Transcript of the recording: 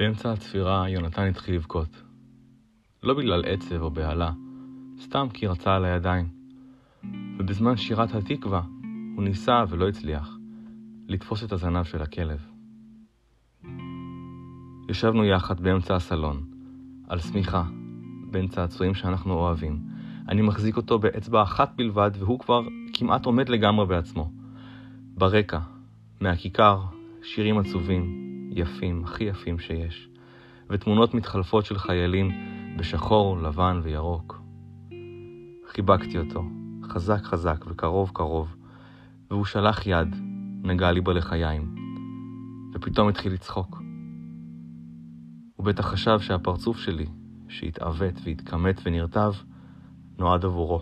באמצע הצפירה יונתן התחיל לבכות. לא בגלל עצב או בהלה, סתם כי רצה על הידיים. ובזמן שירת התקווה הוא ניסה ולא הצליח לתפוס את הזנב של הכלב. ישבנו יחד באמצע הסלון, על שמיכה, בין צעצועים שאנחנו אוהבים. אני מחזיק אותו באצבע אחת בלבד, והוא כבר כמעט עומד לגמרי בעצמו. ברקע, מהכיכר, שירים עצובים, יפים, הכי יפים שיש, ותמונות מתחלפות של חיילים בשחור, לבן וירוק. חיבקתי אותו, חזק חזק וקרוב קרוב, והוא שלח יד, נגע לי בלחיים, ופתאום התחיל לצחוק. הוא בטח חשב שהפרצוף שלי, שהתעוות והתכמת ונרטב, נועד עבורו.